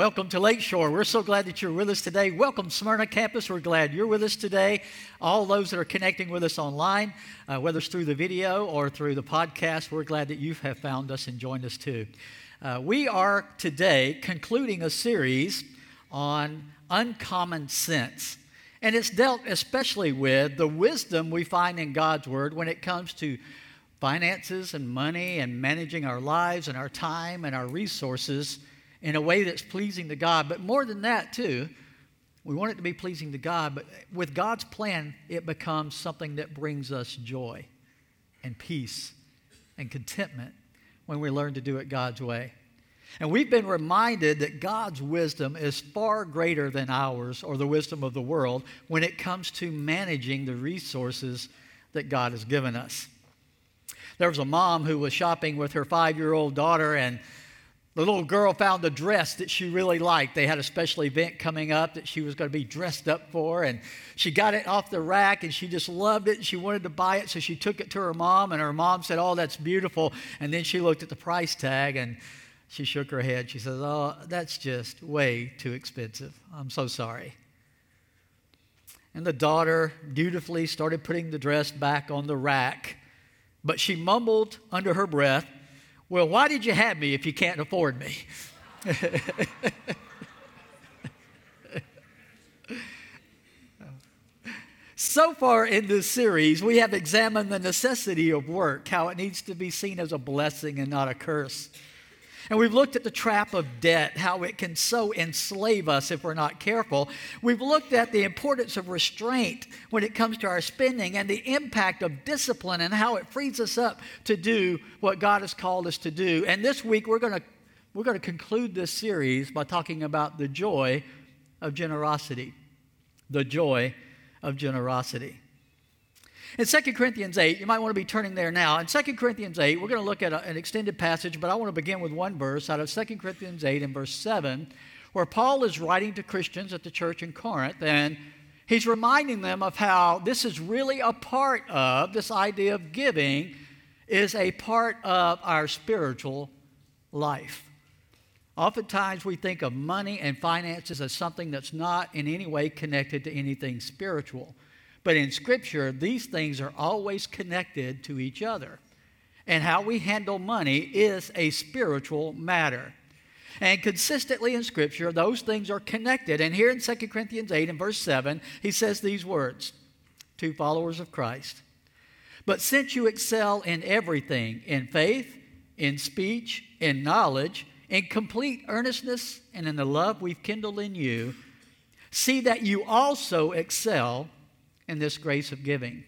Welcome to Lakeshore. We're so glad that you're with us today. Welcome, Smyrna campus. We're glad you're with us today. All those that are connecting with us online, uh, whether it's through the video or through the podcast, we're glad that you have found us and joined us too. Uh, we are today concluding a series on uncommon sense. And it's dealt especially with the wisdom we find in God's Word when it comes to finances and money and managing our lives and our time and our resources in a way that's pleasing to God. But more than that, too, we want it to be pleasing to God, but with God's plan, it becomes something that brings us joy and peace and contentment when we learn to do it God's way. And we've been reminded that God's wisdom is far greater than ours or the wisdom of the world when it comes to managing the resources that God has given us. There was a mom who was shopping with her five year old daughter, and the little girl found a dress that she really liked. They had a special event coming up that she was going to be dressed up for, and she got it off the rack and she just loved it. And she wanted to buy it, so she took it to her mom, and her mom said, Oh, that's beautiful. And then she looked at the price tag and she shook her head. She says, Oh, that's just way too expensive. I'm so sorry. And the daughter dutifully started putting the dress back on the rack, but she mumbled under her breath, well, why did you have me if you can't afford me? so far in this series, we have examined the necessity of work, how it needs to be seen as a blessing and not a curse. And we've looked at the trap of debt, how it can so enslave us if we're not careful. We've looked at the importance of restraint when it comes to our spending and the impact of discipline and how it frees us up to do what God has called us to do. And this week we're going to we're going to conclude this series by talking about the joy of generosity. The joy of generosity. In 2 Corinthians 8, you might want to be turning there now. In 2 Corinthians 8, we're going to look at a, an extended passage, but I want to begin with one verse out of 2 Corinthians 8 and verse 7, where Paul is writing to Christians at the church in Corinth, and he's reminding them of how this is really a part of this idea of giving is a part of our spiritual life. Oftentimes, we think of money and finances as something that's not in any way connected to anything spiritual. But in Scripture, these things are always connected to each other. And how we handle money is a spiritual matter. And consistently in Scripture, those things are connected. And here in 2 Corinthians 8 and verse 7, he says these words to followers of Christ. But since you excel in everything, in faith, in speech, in knowledge, in complete earnestness, and in the love we've kindled in you, see that you also excel in this grace of giving.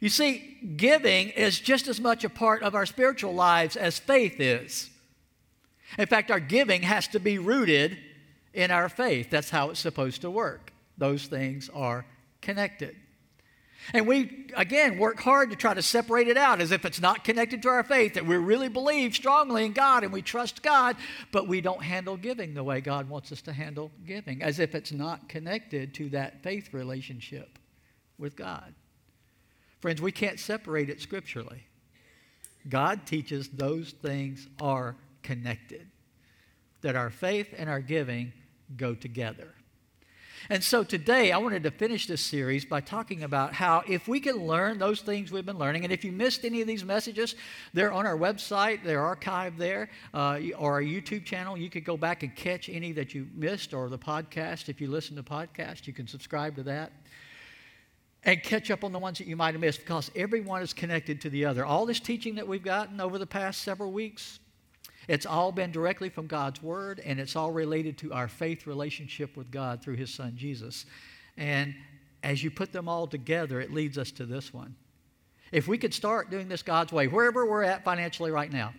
You see, giving is just as much a part of our spiritual lives as faith is. In fact, our giving has to be rooted in our faith. That's how it's supposed to work. Those things are connected. And we, again, work hard to try to separate it out as if it's not connected to our faith, that we really believe strongly in God and we trust God, but we don't handle giving the way God wants us to handle giving, as if it's not connected to that faith relationship with God. Friends, we can't separate it scripturally. God teaches those things are connected, that our faith and our giving go together. And so today I wanted to finish this series by talking about how if we can learn those things we've been learning, and if you missed any of these messages, they're on our website, they're archived there, uh, or our YouTube channel. You could go back and catch any that you missed, or the podcast. If you listen to podcast, you can subscribe to that and catch up on the ones that you might have missed because everyone is connected to the other. All this teaching that we've gotten over the past several weeks, it's all been directly from God's Word, and it's all related to our faith relationship with God through His Son Jesus. And as you put them all together, it leads us to this one. If we could start doing this God's way, wherever we're at financially right now,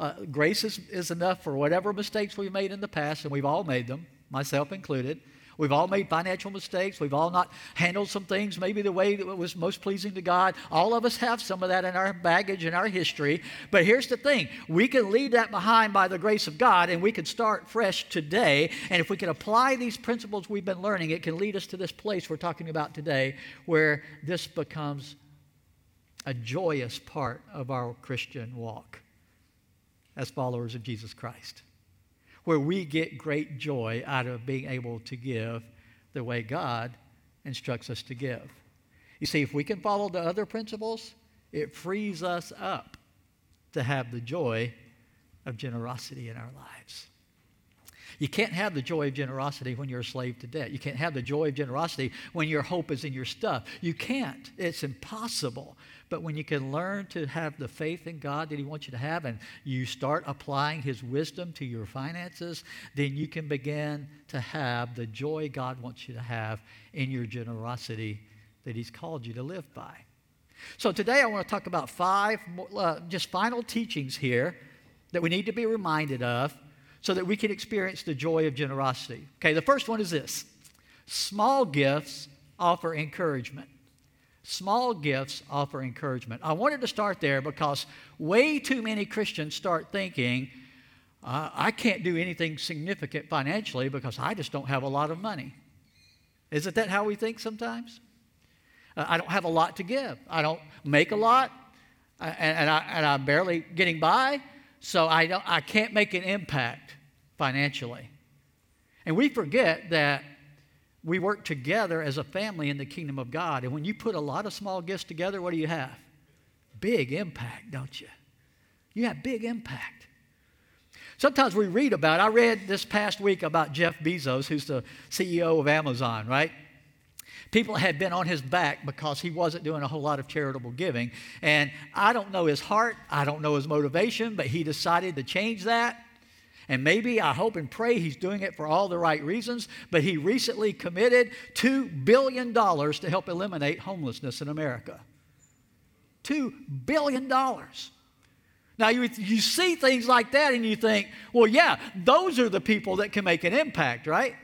uh, grace is, is enough for whatever mistakes we've made in the past, and we've all made them, myself included. We've all made financial mistakes. We've all not handled some things maybe the way that was most pleasing to God. All of us have some of that in our baggage and our history. But here's the thing we can leave that behind by the grace of God and we can start fresh today. And if we can apply these principles we've been learning, it can lead us to this place we're talking about today where this becomes a joyous part of our Christian walk as followers of Jesus Christ where we get great joy out of being able to give the way God instructs us to give. You see, if we can follow the other principles, it frees us up to have the joy of generosity in our lives. You can't have the joy of generosity when you're a slave to debt. You can't have the joy of generosity when your hope is in your stuff. You can't. It's impossible. But when you can learn to have the faith in God that He wants you to have and you start applying His wisdom to your finances, then you can begin to have the joy God wants you to have in your generosity that He's called you to live by. So today I want to talk about five uh, just final teachings here that we need to be reminded of so that we can experience the joy of generosity. Okay, the first one is this small gifts offer encouragement. Small gifts offer encouragement. I wanted to start there because way too many Christians start thinking, uh, I can't do anything significant financially because I just don't have a lot of money. Isn't that how we think sometimes? Uh, I don't have a lot to give. I don't make a lot, uh, and, and, I, and I'm barely getting by, so I, don't, I can't make an impact financially. And we forget that we work together as a family in the kingdom of God. And when you put a lot of small gifts together, what do you have? Big impact, don't you? You have big impact. Sometimes we read about, I read this past week about Jeff Bezos, who's the CEO of Amazon, right? People had been on his back because he wasn't doing a whole lot of charitable giving. And I don't know his heart, I don't know his motivation, but he decided to change that. And maybe I hope and pray he's doing it for all the right reasons, but he recently committed $2 billion to help eliminate homelessness in America. $2 billion. Now, you, you see things like that and you think, well, yeah, those are the people that can make an impact, right?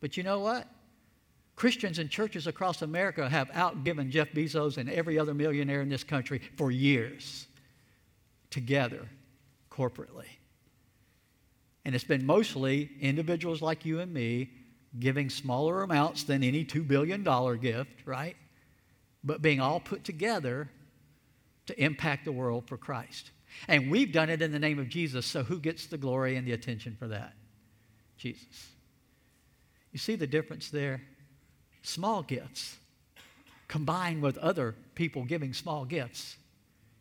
But you know what? Christians and churches across America have outgiven Jeff Bezos and every other millionaire in this country for years, together, corporately. And it's been mostly individuals like you and me giving smaller amounts than any $2 billion gift, right? But being all put together to impact the world for Christ. And we've done it in the name of Jesus, so who gets the glory and the attention for that? Jesus. You see the difference there? small gifts combined with other people giving small gifts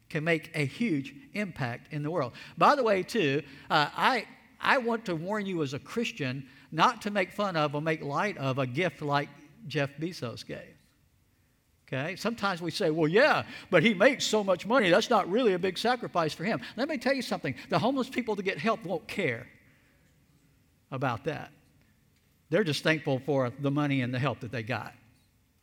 can make a huge impact in the world. By the way, too, uh, I, I want to warn you as a Christian not to make fun of or make light of a gift like Jeff Bezos gave. Okay? Sometimes we say, well, yeah, but he makes so much money. That's not really a big sacrifice for him. Let me tell you something the homeless people to get help won't care about that. They're just thankful for the money and the help that they got.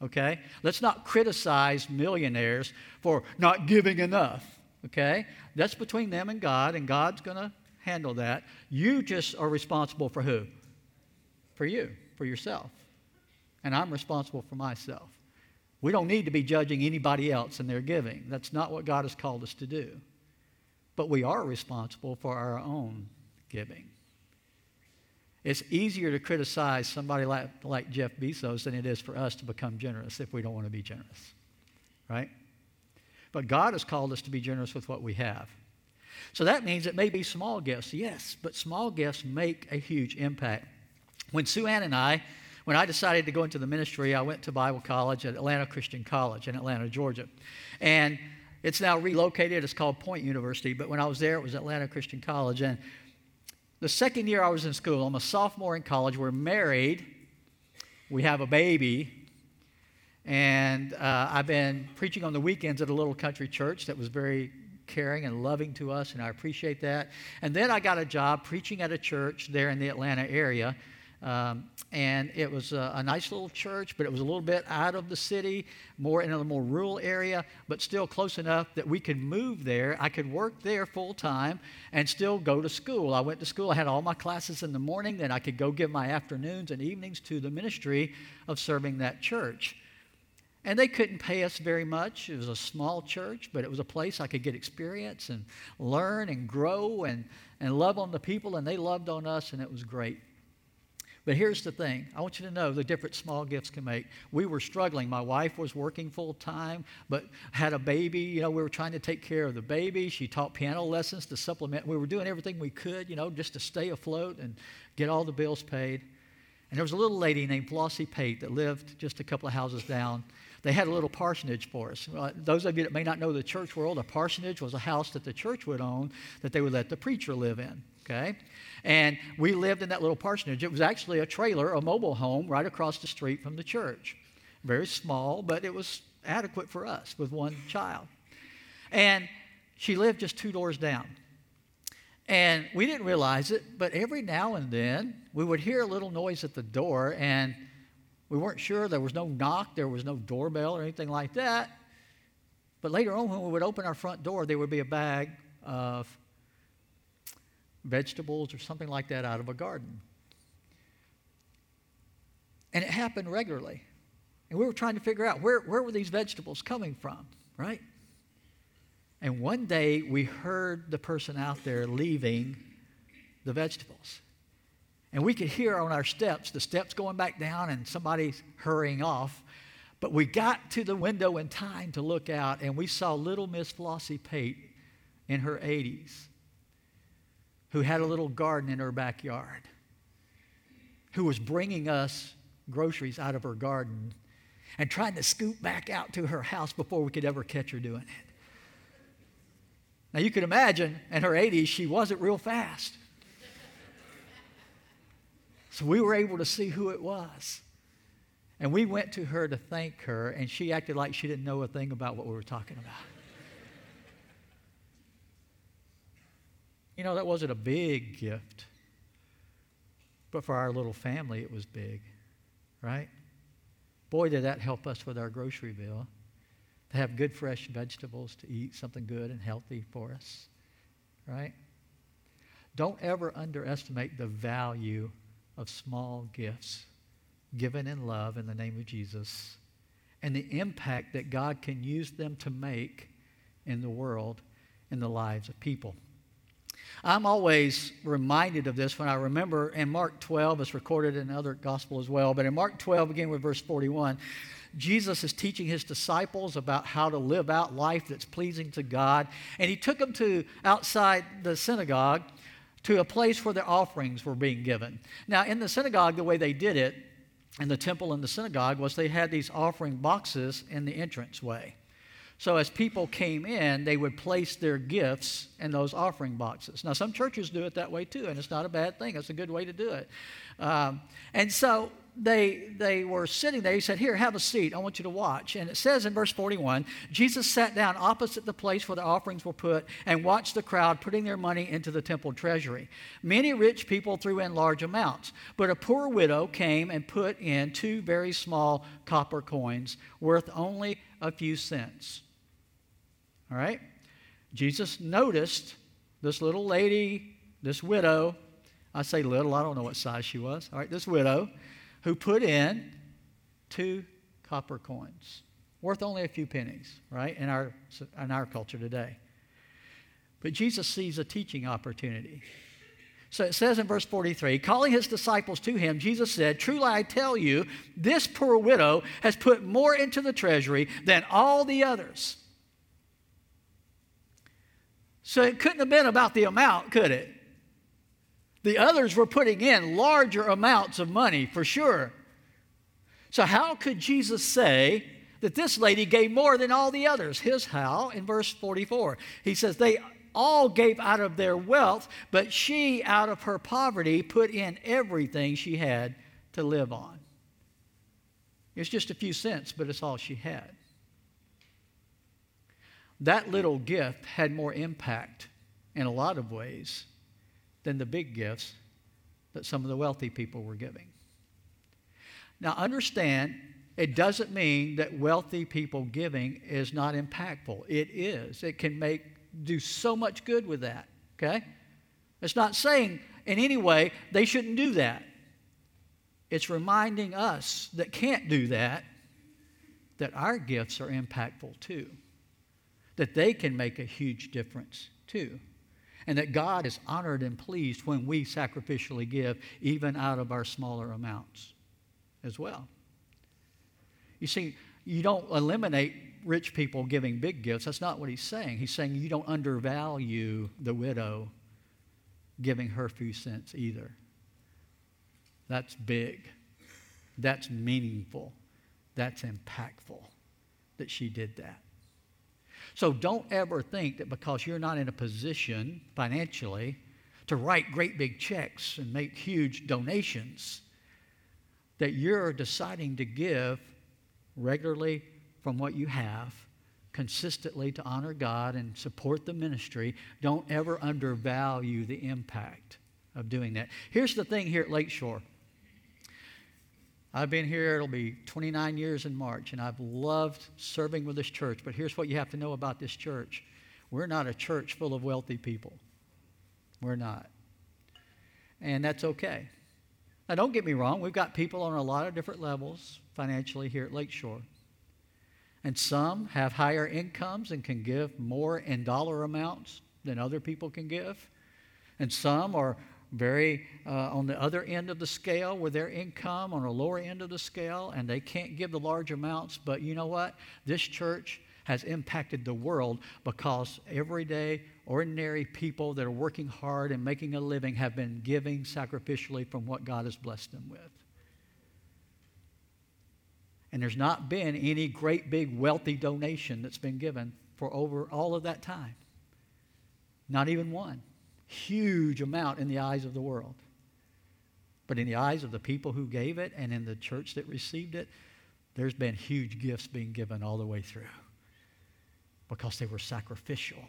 Okay? Let's not criticize millionaires for not giving enough. Okay? That's between them and God, and God's going to handle that. You just are responsible for who? For you, for yourself. And I'm responsible for myself. We don't need to be judging anybody else in their giving. That's not what God has called us to do. But we are responsible for our own giving. It's easier to criticize somebody like, like Jeff Bezos than it is for us to become generous if we don't want to be generous, right? But God has called us to be generous with what we have. So that means it may be small gifts, yes, but small gifts make a huge impact. When Sue Ann and I, when I decided to go into the ministry, I went to Bible college at Atlanta Christian College in Atlanta, Georgia. And it's now relocated. It's called Point University. But when I was there, it was Atlanta Christian College. And the second year I was in school, I'm a sophomore in college. We're married. We have a baby. And uh, I've been preaching on the weekends at a little country church that was very caring and loving to us, and I appreciate that. And then I got a job preaching at a church there in the Atlanta area um, and it was a, a, nice little church, but it was a little bit out of the city, more in a more rural area, but still close enough that we could move there. I could work there full time and still go to school. I went to school, I had all my classes in the morning, then I could go give my afternoons and evenings to the ministry of serving that church. And they couldn't pay us very much. It was a small church, but it was a place I could get experience and learn and grow and, and love on the people, and they loved on us, and it was great. But here's the thing I want you to know the difference small gifts can make. We were struggling. My wife was working full time, but had a baby. You know, we were trying to take care of the baby. She taught piano lessons to supplement. We were doing everything we could, you know, just to stay afloat and get all the bills paid. And there was a little lady named Flossie Pate that lived just a couple of houses down. They had a little parsonage for us. Uh, those of you that may not know the church world, a parsonage was a house that the church would own that they would let the preacher live in. Okay? And we lived in that little parsonage. It was actually a trailer, a mobile home right across the street from the church. Very small, but it was adequate for us with one child. And she lived just two doors down. And we didn't realize it, but every now and then we would hear a little noise at the door, and we weren't sure. There was no knock, there was no doorbell or anything like that. But later on, when we would open our front door, there would be a bag of vegetables or something like that out of a garden. And it happened regularly. And we were trying to figure out where, where were these vegetables coming from, right? And one day we heard the person out there leaving the vegetables. And we could hear on our steps, the steps going back down and somebody hurrying off. But we got to the window in time to look out, and we saw little Miss Flossie Pate in her 80s who had a little garden in her backyard, who was bringing us groceries out of her garden and trying to scoop back out to her house before we could ever catch her doing it. Now, you can imagine in her 80s, she wasn't real fast. So we were able to see who it was. And we went to her to thank her, and she acted like she didn't know a thing about what we were talking about. you know, that wasn't a big gift, but for our little family, it was big, right? Boy, did that help us with our grocery bill to have good fresh vegetables to eat, something good and healthy for us, right? Don't ever underestimate the value of small gifts given in love in the name of Jesus and the impact that God can use them to make in the world, in the lives of people. I'm always reminded of this when I remember in Mark 12, it's recorded in other gospel as well, but in Mark 12, beginning with verse 41, Jesus is teaching his disciples about how to live out life that's pleasing to God. And he took them to outside the synagogue to a place where the offerings were being given. Now, in the synagogue, the way they did it, in the temple and the synagogue, was they had these offering boxes in the entranceway. So as people came in, they would place their gifts in those offering boxes. Now, some churches do it that way too, and it's not a bad thing. It's a good way to do it. Um, and so they, they were sitting there. He said, Here, have a seat. I want you to watch. And it says in verse 41 Jesus sat down opposite the place where the offerings were put and watched the crowd putting their money into the temple treasury. Many rich people threw in large amounts, but a poor widow came and put in two very small copper coins worth only a few cents. All right? Jesus noticed this little lady, this widow. I say little, I don't know what size she was. All right, this widow who put in two copper coins, worth only a few pennies, right, in our, in our culture today. But Jesus sees a teaching opportunity. So it says in verse 43 calling his disciples to him, Jesus said, Truly I tell you, this poor widow has put more into the treasury than all the others. So it couldn't have been about the amount, could it? The others were putting in larger amounts of money for sure. So, how could Jesus say that this lady gave more than all the others? His how in verse 44. He says, They all gave out of their wealth, but she, out of her poverty, put in everything she had to live on. It's just a few cents, but it's all she had that little gift had more impact in a lot of ways than the big gifts that some of the wealthy people were giving. Now, understand, it doesn't mean that wealthy people giving is not impactful. It is. It can make do so much good with that. Okay? It's not saying in any way they shouldn't do that. It's reminding us that can't do that that our gifts are impactful too that they can make a huge difference too. And that God is honored and pleased when we sacrificially give, even out of our smaller amounts as well. You see, you don't eliminate rich people giving big gifts. That's not what he's saying. He's saying you don't undervalue the widow giving her few cents either. That's big. That's meaningful. That's impactful that she did that. So don't ever think that because you're not in a position financially to write great big checks and make huge donations, that you're deciding to give regularly from what you have consistently to honor God and support the ministry. Don't ever undervalue the impact of doing that. Here's the thing here at Lakeshore. I've been here, it'll be 29 years in March, and I've loved serving with this church. But here's what you have to know about this church we're not a church full of wealthy people. We're not. And that's okay. Now, don't get me wrong, we've got people on a lot of different levels financially here at Lakeshore. And some have higher incomes and can give more in dollar amounts than other people can give. And some are very uh, on the other end of the scale with their income, on the lower end of the scale, and they can't give the large amounts. But you know what? This church has impacted the world because everyday, ordinary people that are working hard and making a living have been giving sacrificially from what God has blessed them with. And there's not been any great big wealthy donation that's been given for over all of that time. Not even one. Huge amount in the eyes of the world. But in the eyes of the people who gave it and in the church that received it, there's been huge gifts being given all the way through because they were sacrificial.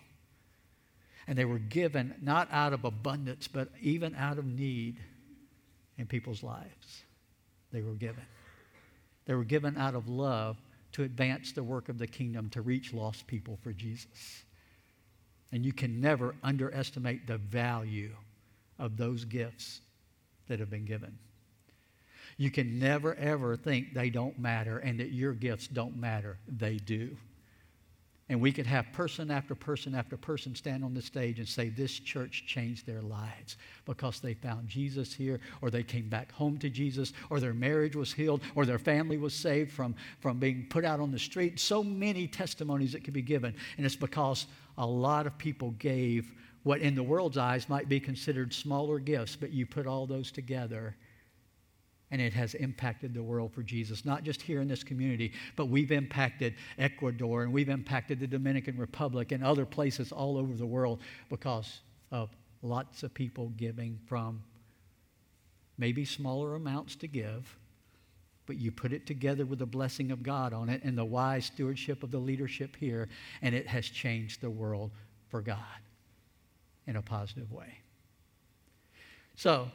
And they were given not out of abundance, but even out of need in people's lives. They were given. They were given out of love to advance the work of the kingdom to reach lost people for Jesus. And you can never underestimate the value of those gifts that have been given. You can never, ever think they don't matter and that your gifts don't matter. They do. And we could have person after person after person stand on the stage and say, This church changed their lives because they found Jesus here, or they came back home to Jesus, or their marriage was healed, or their family was saved from, from being put out on the street. So many testimonies that could be given. And it's because a lot of people gave what in the world's eyes might be considered smaller gifts, but you put all those together and it has impacted the world for Jesus, not just here in this community, but we've impacted Ecuador and we've impacted the Dominican Republic and other places all over the world because of lots of people giving from maybe smaller amounts to give, but you put it together with the blessing of God on it and the wise stewardship of the leadership here, and it has changed the world for God in a positive way. So,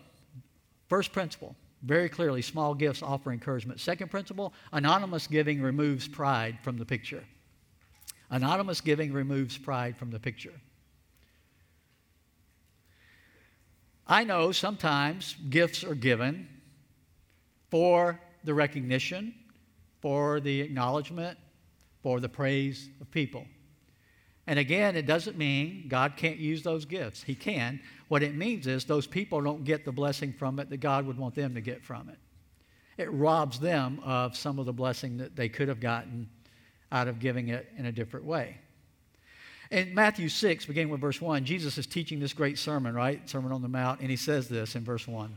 first principle very clearly, small gifts offer encouragement. Second principle anonymous giving removes pride from the picture. Anonymous giving removes pride from the picture. I know sometimes gifts are given for the recognition, for the acknowledgement, for the praise of people. And again, it doesn't mean God can't use those gifts. He can. What it means is those people don't get the blessing from it that God would want them to get from it. It robs them of some of the blessing that they could have gotten out of giving it in a different way. In Matthew 6, beginning with verse 1, Jesus is teaching this great sermon, right? Sermon on the Mount, and he says this in verse 1.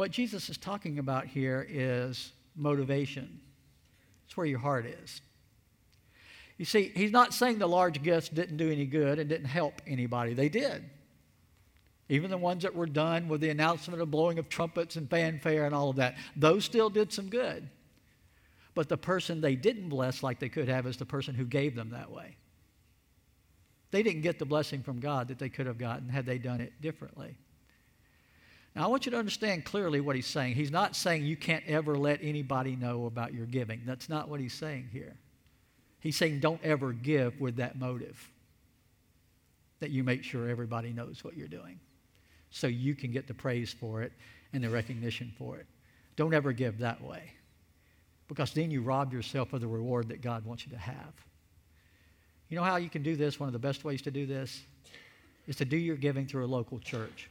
What Jesus is talking about here is motivation. It's where your heart is. You see, he's not saying the large gifts didn't do any good and didn't help anybody. They did. Even the ones that were done with the announcement of blowing of trumpets and fanfare and all of that, those still did some good. But the person they didn't bless like they could have is the person who gave them that way. They didn't get the blessing from God that they could have gotten had they done it differently. Now, I want you to understand clearly what he's saying. He's not saying you can't ever let anybody know about your giving. That's not what he's saying here. He's saying don't ever give with that motive that you make sure everybody knows what you're doing so you can get the praise for it and the recognition for it. Don't ever give that way because then you rob yourself of the reward that God wants you to have. You know how you can do this? One of the best ways to do this is to do your giving through a local church.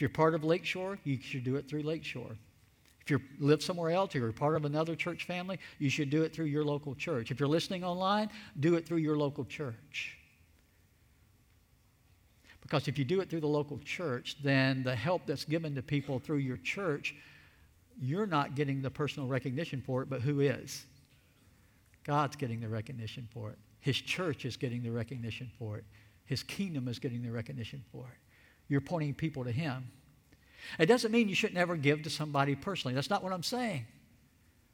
If you're part of Lakeshore, you should do it through Lakeshore. If you live somewhere else or you're part of another church family, you should do it through your local church. If you're listening online, do it through your local church. Because if you do it through the local church, then the help that's given to people through your church, you're not getting the personal recognition for it, but who is? God's getting the recognition for it. His church is getting the recognition for it. His kingdom is getting the recognition for it. You're pointing people to Him. It doesn't mean you should never give to somebody personally. That's not what I'm saying.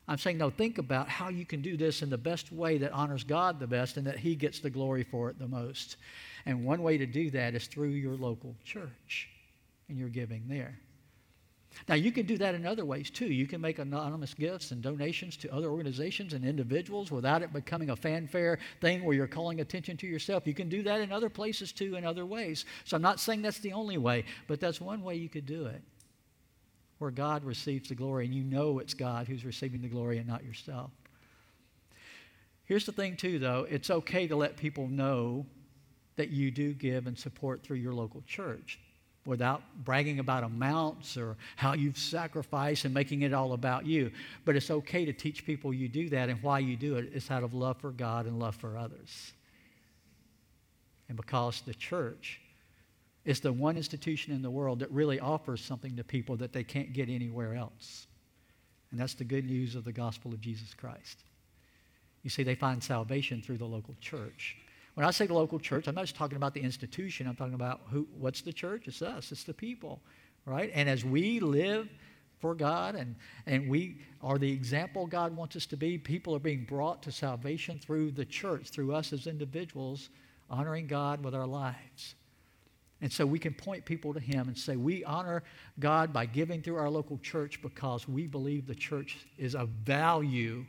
I'm saying, no, think about how you can do this in the best way that honors God the best and that He gets the glory for it the most. And one way to do that is through your local church and your giving there. Now, you can do that in other ways too. You can make anonymous gifts and donations to other organizations and individuals without it becoming a fanfare thing where you're calling attention to yourself. You can do that in other places too, in other ways. So I'm not saying that's the only way, but that's one way you could do it where God receives the glory and you know it's God who's receiving the glory and not yourself. Here's the thing, too, though it's okay to let people know that you do give and support through your local church without bragging about amounts or how you've sacrificed and making it all about you. But it's okay to teach people you do that, and why you do it. it is out of love for God and love for others. And because the church is the one institution in the world that really offers something to people that they can't get anywhere else. And that's the good news of the gospel of Jesus Christ. You see, they find salvation through the local church. When I say the local church, I'm not just talking about the institution. I'm talking about who, what's the church? It's us, it's the people, right? And as we live for God and, and we are the example God wants us to be, people are being brought to salvation through the church, through us as individuals, honoring God with our lives. And so we can point people to Him and say, We honor God by giving through our local church because we believe the church is of value,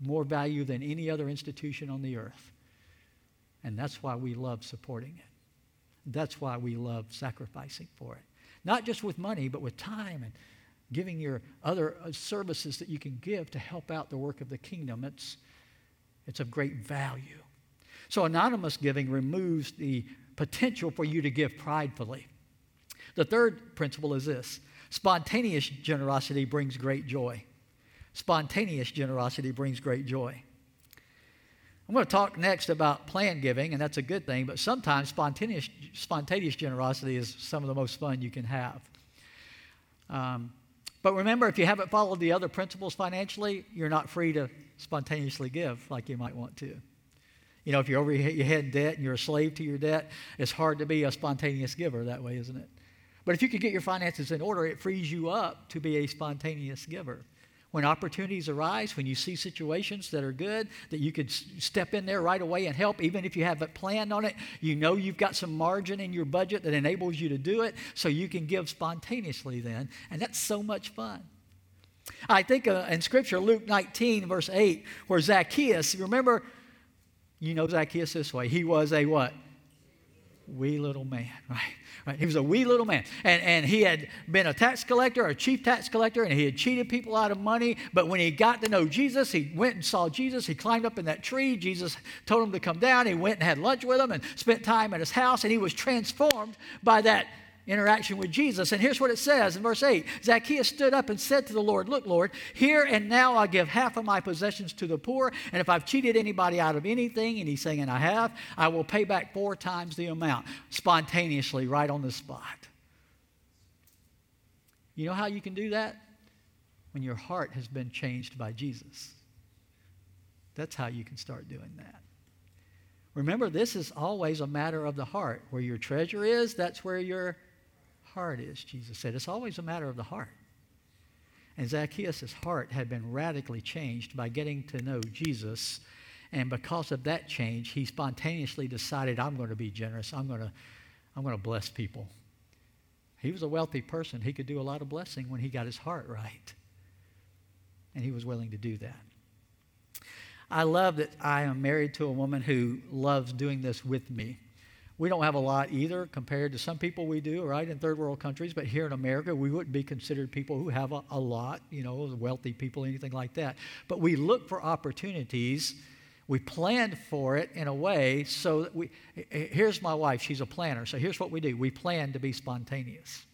more value than any other institution on the earth. And that's why we love supporting it. That's why we love sacrificing for it. Not just with money, but with time and giving your other uh, services that you can give to help out the work of the kingdom. It's, it's of great value. So, anonymous giving removes the potential for you to give pridefully. The third principle is this spontaneous generosity brings great joy. Spontaneous generosity brings great joy. I'm going to talk next about planned giving, and that's a good thing, but sometimes spontaneous, spontaneous generosity is some of the most fun you can have. Um, but remember, if you haven't followed the other principles financially, you're not free to spontaneously give like you might want to. You know, if you're over your head in debt and you're a slave to your debt, it's hard to be a spontaneous giver that way, isn't it? But if you can get your finances in order, it frees you up to be a spontaneous giver when opportunities arise, when you see situations that are good, that you could step in there right away and help, even if you haven't planned on it, you know you've got some margin in your budget that enables you to do it, so you can give spontaneously then. And that's so much fun. I think uh, in Scripture, Luke 19, verse 8, where Zacchaeus, remember, you know Zacchaeus this way. He was a what? Wee little man, right? Right? He was a wee little man. And, and he had been a tax collector, a chief tax collector, and he had cheated people out of money. But when he got to know Jesus, he went and saw Jesus. He climbed up in that tree. Jesus told him to come down. He went and had lunch with him and spent time at his house. And he was transformed by that interaction with Jesus. And here's what it says in verse 8 Zacchaeus stood up and said to the Lord, Look, Lord, here and now I give half of my possessions to the poor, and if I've cheated anybody out of anything, and he's saying, and I have, I will pay back four times the amount, spontaneously, right on the spot. You know how you can do that? When your heart has been changed by Jesus. That's how you can start doing that. Remember, this is always a matter of the heart. Where your treasure is, that's where your heart is, Jesus said. It's always a matter of the heart. And Zacchaeus' heart had been radically changed by getting to know Jesus And because of that change, he spontaneously decided, I'm going to be generous. I'm going to, I'm going to bless people. He was a wealthy person. He could do a lot of blessing when he got his heart right. And he was willing to do that. I love that I am married to a woman who loves doing this with me. We don't have a lot either compared to some people we do, right, in third world countries. But here in America, we wouldn't be considered people who have a, a lot, you know, wealthy people, anything like that. But we look for opportunities. We plan for it in a way so that we. Here's my wife, she's a planner. So here's what we do we plan to be spontaneous.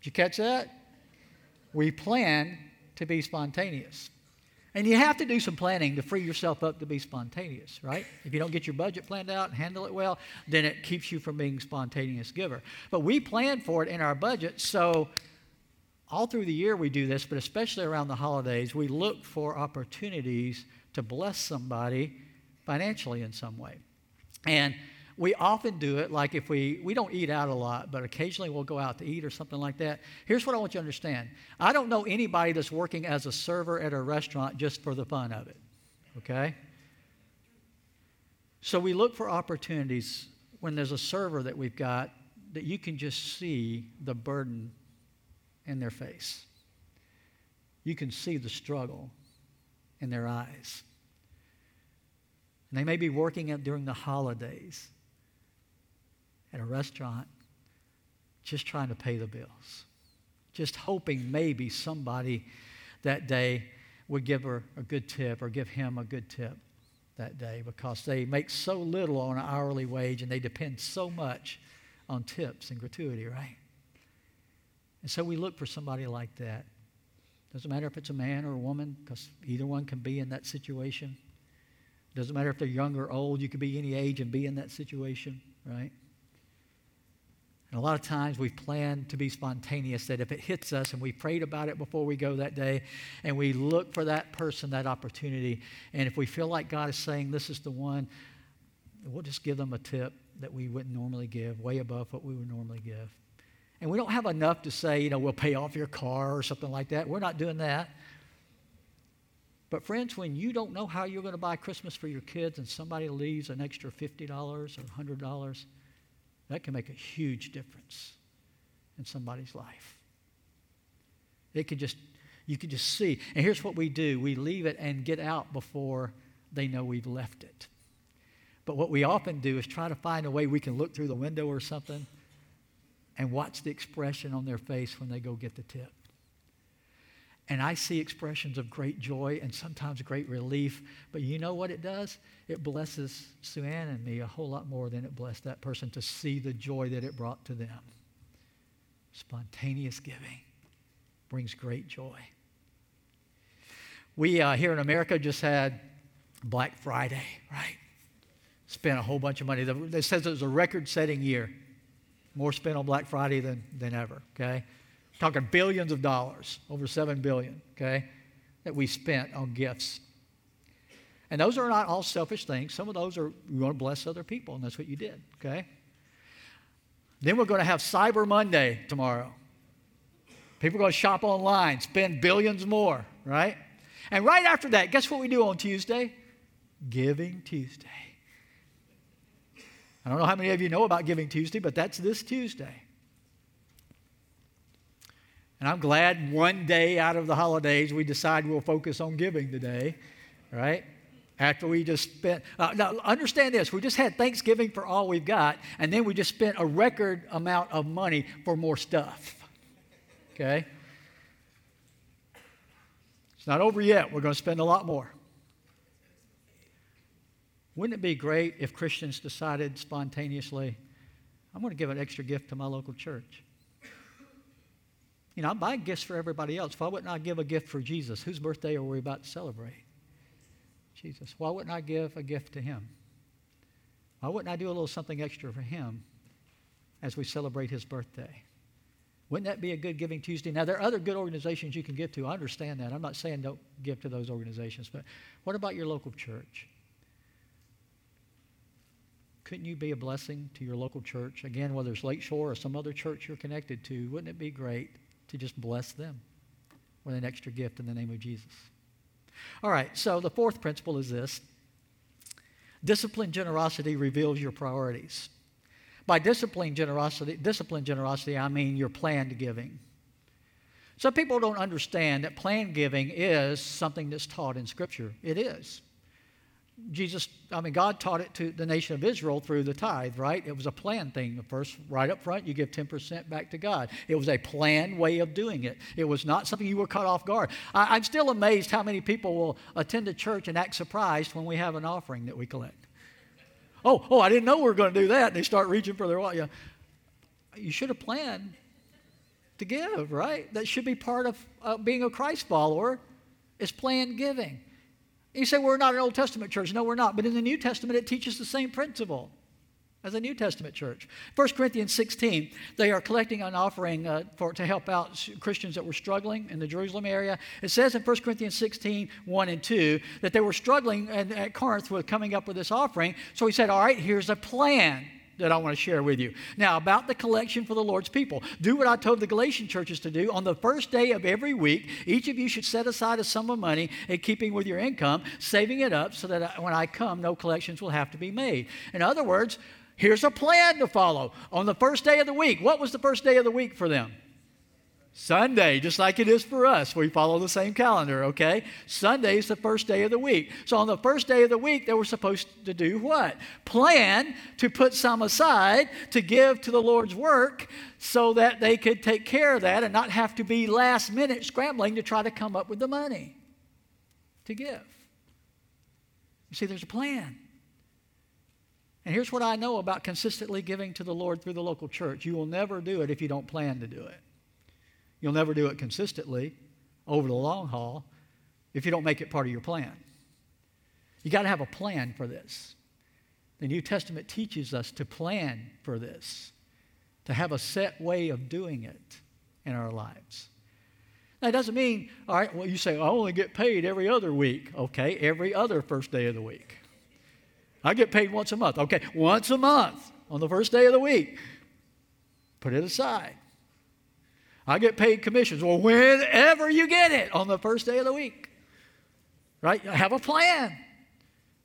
Did you catch that? We plan to be spontaneous. And you have to do some planning to free yourself up to be spontaneous, right? If you don't get your budget planned out and handle it well, then it keeps you from being spontaneous giver. But we plan for it in our budget, so all through the year we do this, but especially around the holidays, we look for opportunities to bless somebody financially in some way. And we often do it like if we, we don't eat out a lot, but occasionally we'll go out to eat or something like that. Here's what I want you to understand I don't know anybody that's working as a server at a restaurant just for the fun of it, okay? So we look for opportunities when there's a server that we've got that you can just see the burden in their face. You can see the struggle in their eyes. And they may be working at during the holidays at a restaurant just trying to pay the bills, just hoping maybe somebody that day would give her a good tip or give him a good tip that day because they make so little on an hourly wage and they depend so much on tips and gratuity, right? And so we look for somebody like that. Doesn't matter if it's a man or a woman, because either one can be in that situation. Doesn't matter if they're young or old, you could be any age and be in that situation, right? And a lot of times we've planned to be spontaneous that if it hits us and we prayed about it before we go that day and we look for that person, that opportunity, and if we feel like God is saying this is the one, we'll just give them a tip that we wouldn't normally give, way above what we would normally give. And we don't have enough to say, you know, we'll pay off your car or something like that. We're not doing that. But, friends, when you don't know how you're going to buy Christmas for your kids and somebody leaves an extra $50 or $100, that can make a huge difference in somebody's life. It could just, you could just see. And here's what we do we leave it and get out before they know we've left it. But what we often do is try to find a way we can look through the window or something and watch the expression on their face when they go get the tip. And I see expressions of great joy and sometimes great relief. But you know what it does? It blesses Sue Ann and me a whole lot more than it blessed that person to see the joy that it brought to them. Spontaneous giving brings great joy. We uh, here in America just had Black Friday, right? Spent a whole bunch of money. It says it was a record setting year. More spent on Black Friday than, than ever, okay? Talking billions of dollars, over seven billion, okay, that we spent on gifts. And those are not all selfish things. Some of those are you want to bless other people, and that's what you did, okay? Then we're going to have Cyber Monday tomorrow. People are going to shop online, spend billions more, right? And right after that, guess what we do on Tuesday? Giving Tuesday. I don't know how many of you know about Giving Tuesday, but that's this Tuesday. And I'm glad one day out of the holidays we decide we'll focus on giving today, right? After we just spent, uh, now understand this, we just had Thanksgiving for all we've got, and then we just spent a record amount of money for more stuff, okay? It's not over yet. We're going to spend a lot more. Wouldn't it be great if Christians decided spontaneously, I'm going to give an extra gift to my local church? You know, I buy gifts for everybody else. Why wouldn't I give a gift for Jesus? Whose birthday are we about to celebrate? Jesus. Why wouldn't I give a gift to him? Why wouldn't I do a little something extra for him as we celebrate his birthday? Wouldn't that be a good Giving Tuesday? Now, there are other good organizations you can give to. I understand that. I'm not saying don't give to those organizations, but what about your local church? Couldn't you be a blessing to your local church? Again, whether it's Lakeshore or some other church you're connected to, wouldn't it be great to just bless them with an extra gift in the name of Jesus. All right, so the fourth principle is this disciplined generosity reveals your priorities. By disciplined generosity, disciplined generosity, I mean your planned giving. Some people don't understand that planned giving is something that's taught in Scripture. It is. Jesus, I mean, God taught it to the nation of Israel through the tithe, right? It was a planned thing. First, right up front, you give 10% back to God. It was a planned way of doing it. It was not something you were caught off guard. I, am still amazed how many people will attend a church and act surprised when we have an offering that we collect. Oh, oh, I didn't know we were going to do that. And they start reaching for their wallet. Yeah. You should have planned to give, right? That should be part of uh, being a Christ follower, is planned giving. You say, we're not an Old Testament church. No, we're not. But in the New Testament, it teaches the same principle as a New Testament church. 1 Corinthians 16, they are collecting an offering uh, for, to help out Christians that were struggling in the Jerusalem area. It says in 1 Corinthians 16, 1 and 2, that they were struggling at Corinth with coming up with this offering. So he said, All right, here's a plan that I want to share with you. Now, about the collection for the Lord's people. Do what I told the Galatian churches to do. On the first day of every week, each of you should set aside a sum of money in keeping with your income, saving it up so that when I come, no collections will have to be made. In other words, here's a plan to follow. On the first day of the week, what was the first day of the week for them? Sunday, just like it is for us. We follow the same calendar, okay? Sunday is the first day of the week. So on the first day of the week, they were supposed to do what? Plan to put some aside to give to the Lord's work so that they could take care of that and not have to be last minute scrambling to try to come up with the money to give. You see, there's a plan. And here's what I know about consistently giving to the Lord through the local church you will never do it if you don't plan to do it. You'll never do it consistently over the long haul if you don't make it part of your plan. You got to have a plan for this. The New Testament teaches us to plan for this, to have a set way of doing it in our lives. That doesn't mean, all right, well, you say, I only get paid every other week. Okay, every other first day of the week. I get paid once a month. Okay, once a month on the first day of the week. Put it aside. I get paid commissions. Well, whenever you get it on the first day of the week, right? Have a plan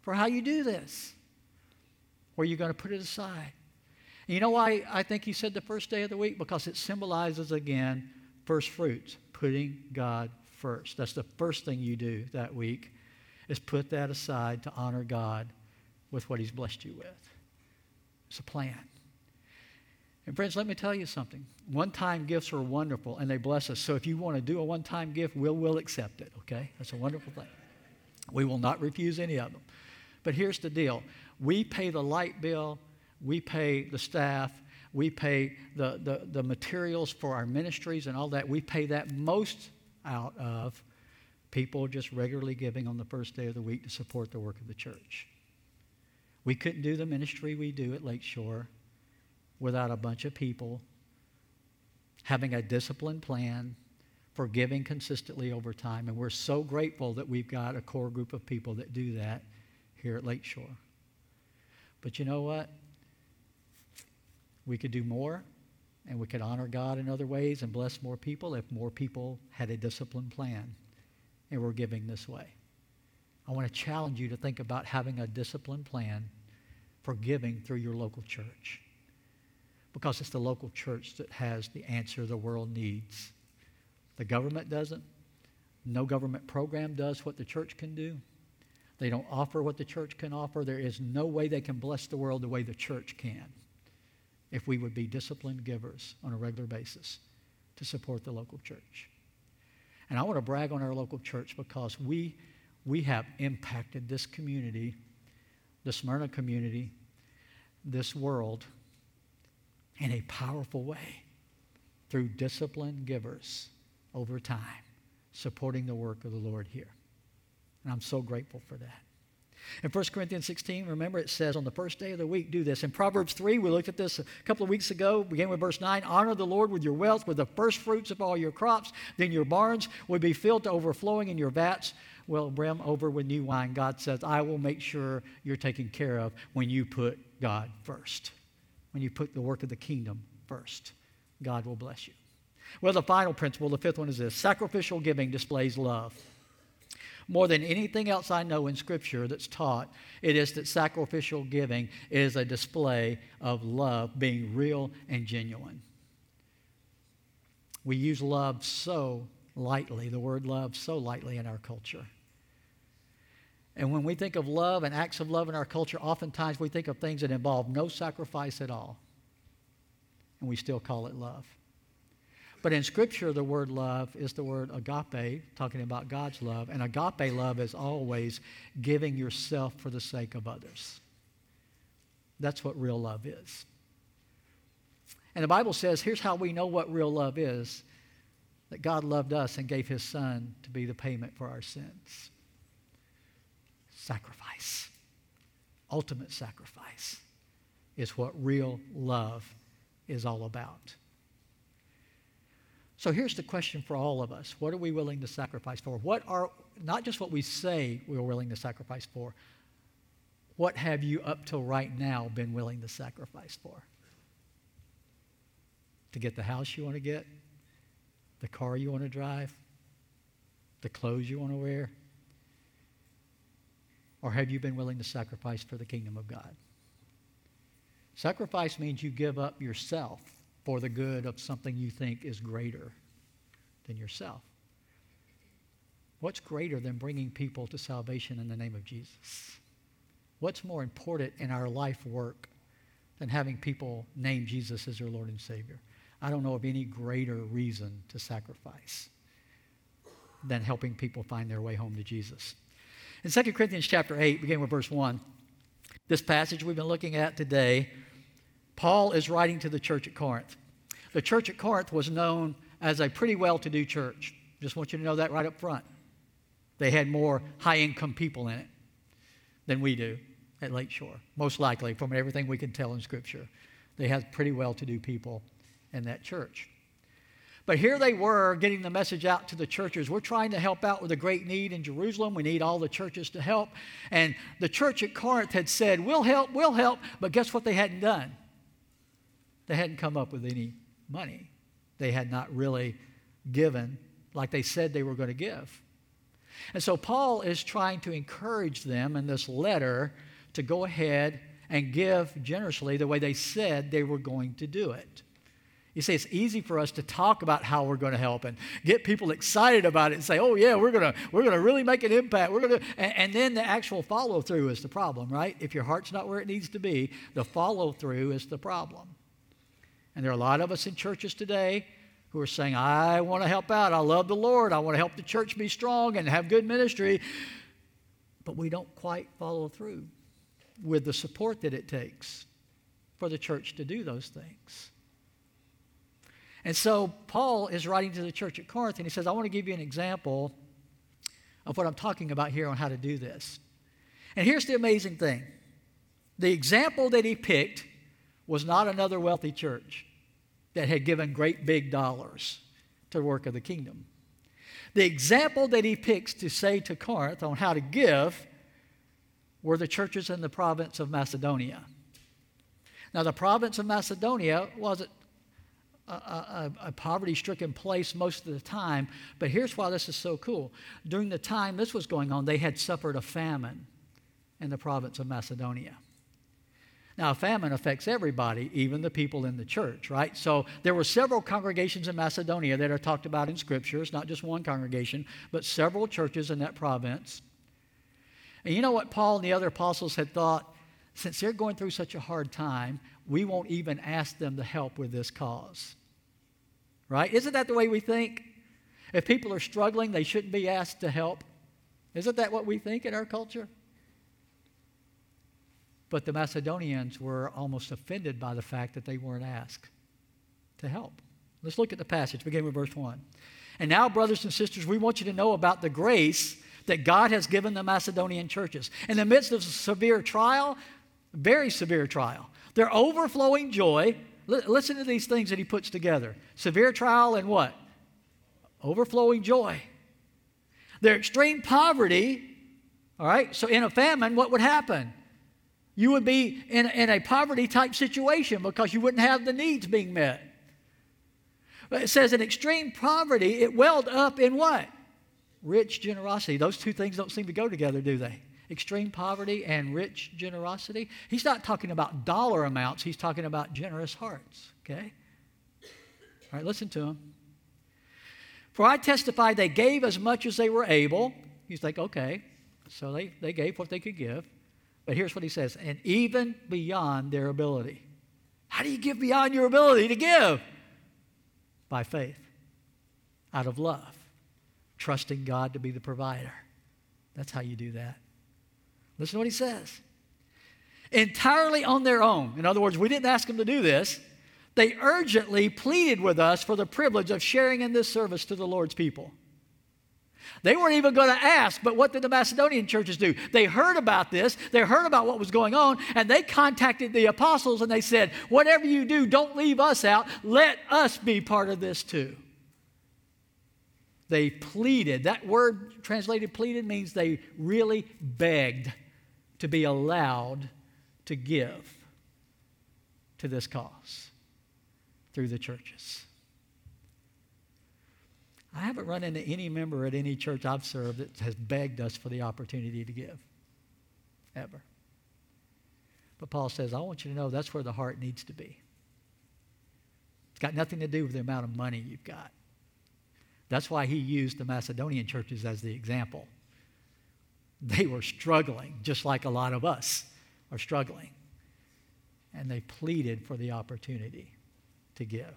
for how you do this. Where you're going to put it aside. You know why I think he said the first day of the week? Because it symbolizes again first fruits, putting God first. That's the first thing you do that week is put that aside to honor God with what he's blessed you with. It's a plan. And friends, let me tell you something. One time gifts are wonderful and they bless us. So if you want to do a one time gift, we'll, we'll accept it, okay? That's a wonderful thing. We will not refuse any of them. But here's the deal we pay the light bill, we pay the staff, we pay the, the, the materials for our ministries and all that. We pay that most out of people just regularly giving on the first day of the week to support the work of the church. We couldn't do the ministry we do at Lakeshore without a bunch of people having a disciplined plan for giving consistently over time. And we're so grateful that we've got a core group of people that do that here at Lakeshore. But you know what? We could do more and we could honor God in other ways and bless more people if more people had a disciplined plan and were giving this way. I want to challenge you to think about having a disciplined plan for giving through your local church because it's the local church that has the answer the world needs. The government doesn't. No government program does what the church can do. They don't offer what the church can offer. There is no way they can bless the world the way the church can if we would be disciplined givers on a regular basis to support the local church. And I want to brag on our local church because we, we have impacted this community, the Smyrna community, this world in a powerful way through disciplined givers over time, supporting the work of the Lord here. And I'm so grateful for that. In 1 Corinthians 16, remember it says, on the first day of the week, do this. In Proverbs 3, we looked at this a couple of weeks ago, beginning with verse 9 honor the Lord with your wealth, with the first fruits of all your crops. Then your barns will be filled to overflowing, and your vats will brim over with new wine. God says, I will make sure you're taken care of when you put God first when you put the work of the kingdom first. God will bless you. Well, the final principle, the fifth one is this sacrificial giving displays love. More than anything else I know in Scripture that's taught, it is that sacrificial giving is a display of love being real and genuine. We use love so lightly, the word love so lightly in our culture. And when we think of love and acts of love in our culture, oftentimes we think of things that involve no sacrifice at all. And we still call it love. But in Scripture, the word love is the word agape, talking about God's love. And agape love is always giving yourself for the sake of others. That's what real love is. And the Bible says here's how we know what real love is that God loved us and gave his Son to be the payment for our sins sacrifice. Ultimate sacrifice is what real love is all about. So here's the question for all of us What are we willing to sacrifice for? What are, not just what we say we're willing to sacrifice for, what have you up till right now been willing to sacrifice for? To get the house you want to get? The car you want to drive? The clothes you want to wear? Or have you been willing to sacrifice for the kingdom of God? Sacrifice means you give up yourself for the good of something you think is greater than yourself. What's greater than bringing people to salvation in the name of Jesus? What's more important in our life work than having people name Jesus as their Lord and Savior? I don't know of any greater reason to sacrifice than helping people find their way home to Jesus. In 2 Corinthians chapter 8, beginning with verse 1, this passage we've been looking at today, Paul is writing to the church at Corinth. The church at Corinth was known as a pretty well to do church. Just want you to know that right up front. They had more high income people in it than we do at Lakeshore, most likely, from everything we can tell in Scripture. They had pretty well to do people in that church. But here they were getting the message out to the churches. We're trying to help out with a great need in Jerusalem. We need all the churches to help. And the church at Corinth had said, We'll help, we'll help. But guess what they hadn't done? They hadn't come up with any money. They had not really given like they said they were going to give. And so Paul is trying to encourage them in this letter to go ahead and give generously the way they said they were going to do it. You see, it's easy for us to talk about how we're going to help and get people excited about it and say, oh, yeah, we're going to, we're going to really make an impact. We're going to, and, and then the actual follow through is the problem, right? If your heart's not where it needs to be, the follow through is the problem. And there are a lot of us in churches today who are saying, I want to help out. I love the Lord. I want to help the church be strong and have good ministry. But we don't quite follow through with the support that it takes for the church to do those things. And so Paul is writing to the church at Corinth and he says, I want to give you an example of what I'm talking about here on how to do this. And here's the amazing thing the example that he picked was not another wealthy church that had given great big dollars to the work of the kingdom. The example that he picks to say to Corinth on how to give were the churches in the province of Macedonia. Now, the province of Macedonia wasn't a, a, a poverty stricken place most of the time. But here's why this is so cool. During the time this was going on, they had suffered a famine in the province of Macedonia. Now, a famine affects everybody, even the people in the church, right? So there were several congregations in Macedonia that are talked about in scriptures, not just one congregation, but several churches in that province. And you know what Paul and the other apostles had thought? Since they're going through such a hard time, we won't even ask them to help with this cause. Right? Isn't that the way we think? If people are struggling, they shouldn't be asked to help. Isn't that what we think in our culture? But the Macedonians were almost offended by the fact that they weren't asked to help. Let's look at the passage, beginning with verse 1. And now, brothers and sisters, we want you to know about the grace that God has given the Macedonian churches. In the midst of a severe trial, very severe trial, their overflowing joy. Listen to these things that he puts together severe trial and what? Overflowing joy. Their extreme poverty, all right? So in a famine, what would happen? You would be in, in a poverty type situation because you wouldn't have the needs being met. But it says in extreme poverty, it welled up in what? rich generosity. Those two things don't seem to go together, do they? Extreme poverty and rich generosity. He's not talking about dollar amounts, he's talking about generous hearts, okay? All right, listen to him. For I testify they gave as much as they were able. He's like, okay, so they, they gave what they could give. But here's what he says and even beyond their ability. How do you give beyond your ability to give? By faith, out of love, trusting God to be the provider. That's how you do that. Listen to what he says. Entirely on their own. In other words, we didn't ask them to do this. They urgently pleaded with us for the privilege of sharing in this service to the Lord's people. They weren't even going to ask, but what did the Macedonian churches do? They heard about this, they heard about what was going on, and they contacted the apostles and they said, Whatever you do, don't leave us out. Let us be part of this too. They pleaded. That word translated pleaded means they really begged to be allowed to give to this cause through the churches. I haven't run into any member at any church I've served that has begged us for the opportunity to give, ever. But Paul says, I want you to know that's where the heart needs to be. It's got nothing to do with the amount of money you've got. That's why he used the Macedonian churches as the example. They were struggling, just like a lot of us are struggling. And they pleaded for the opportunity to give.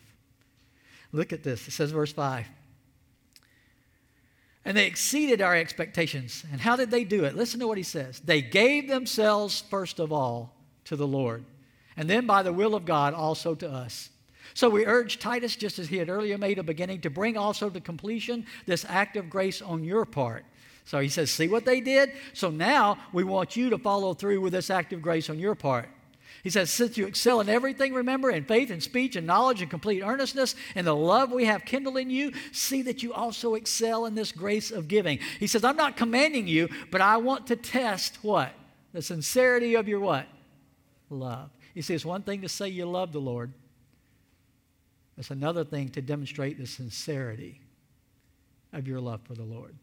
Look at this. It says, verse 5 and they exceeded our expectations. And how did they do it? Listen to what he says. They gave themselves, first of all, to the Lord, and then by the will of God also to us. So we urge Titus, just as he had earlier made a beginning, to bring also to completion this act of grace on your part. So he says, See what they did? So now we want you to follow through with this act of grace on your part. He says, Since you excel in everything, remember, in faith and speech and knowledge and complete earnestness and the love we have kindled in you, see that you also excel in this grace of giving. He says, I'm not commanding you, but I want to test what? The sincerity of your what? Love. He says, one thing to say you love the Lord, it's another thing to demonstrate the sincerity of your love for the Lord.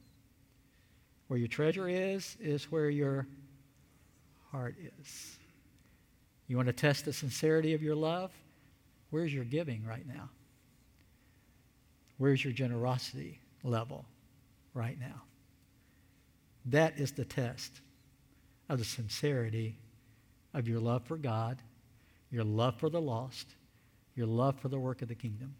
Where your treasure is, is where your heart is. You want to test the sincerity of your love? Where's your giving right now? Where's your generosity level right now? That is the test of the sincerity of your love for God, your love for the lost, your love for the work of the kingdom.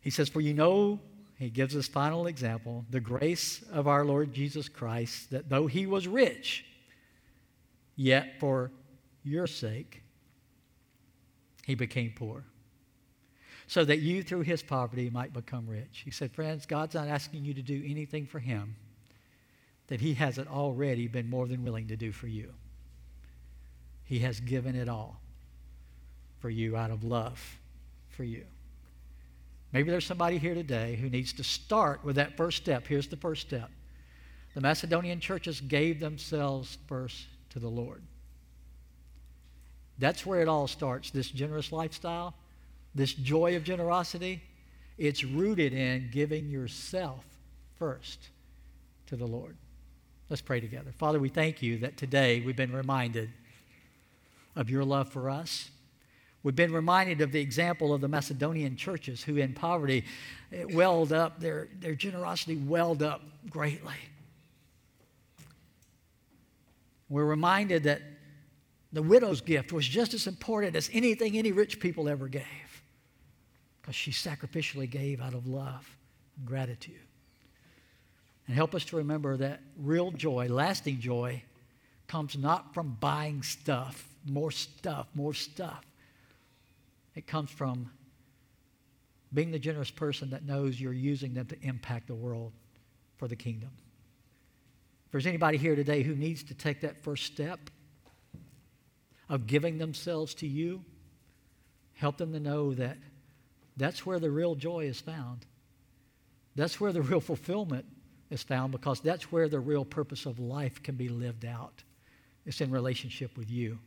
He says, For you know, he gives this final example, the grace of our Lord Jesus Christ, that though he was rich, Yet for your sake, he became poor, so that you through his poverty might become rich. He said, Friends, God's not asking you to do anything for him that he hasn't already been more than willing to do for you. He has given it all for you out of love for you. Maybe there's somebody here today who needs to start with that first step. Here's the first step. The Macedonian churches gave themselves first to the Lord. That's where it all starts this generous lifestyle, this joy of generosity. It's rooted in giving yourself first to the Lord. Let's pray together. Father, we thank you that today we've been reminded of your love for us. We've been reminded of the example of the Macedonian churches who, in poverty, eh, welled up, their, their generosity welled up greatly. We're reminded that the widow's gift was just as important as anything any rich people ever gave because she sacrificially gave out of love and gratitude. And help us to remember that real joy, lasting joy, comes not from buying stuff, more stuff, more stuff. It comes from being the generous person that knows you're using them to impact the world for the kingdom. If there's anybody here today who needs to take that first step of giving themselves to you, help them to know that that's where the real joy is found. That's where the real fulfillment is found because that's where the real purpose of life can be lived out. It's in relationship with you.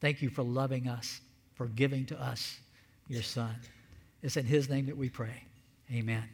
Thank you for loving us, for giving to us your Son. It's in His name that we pray. Amen.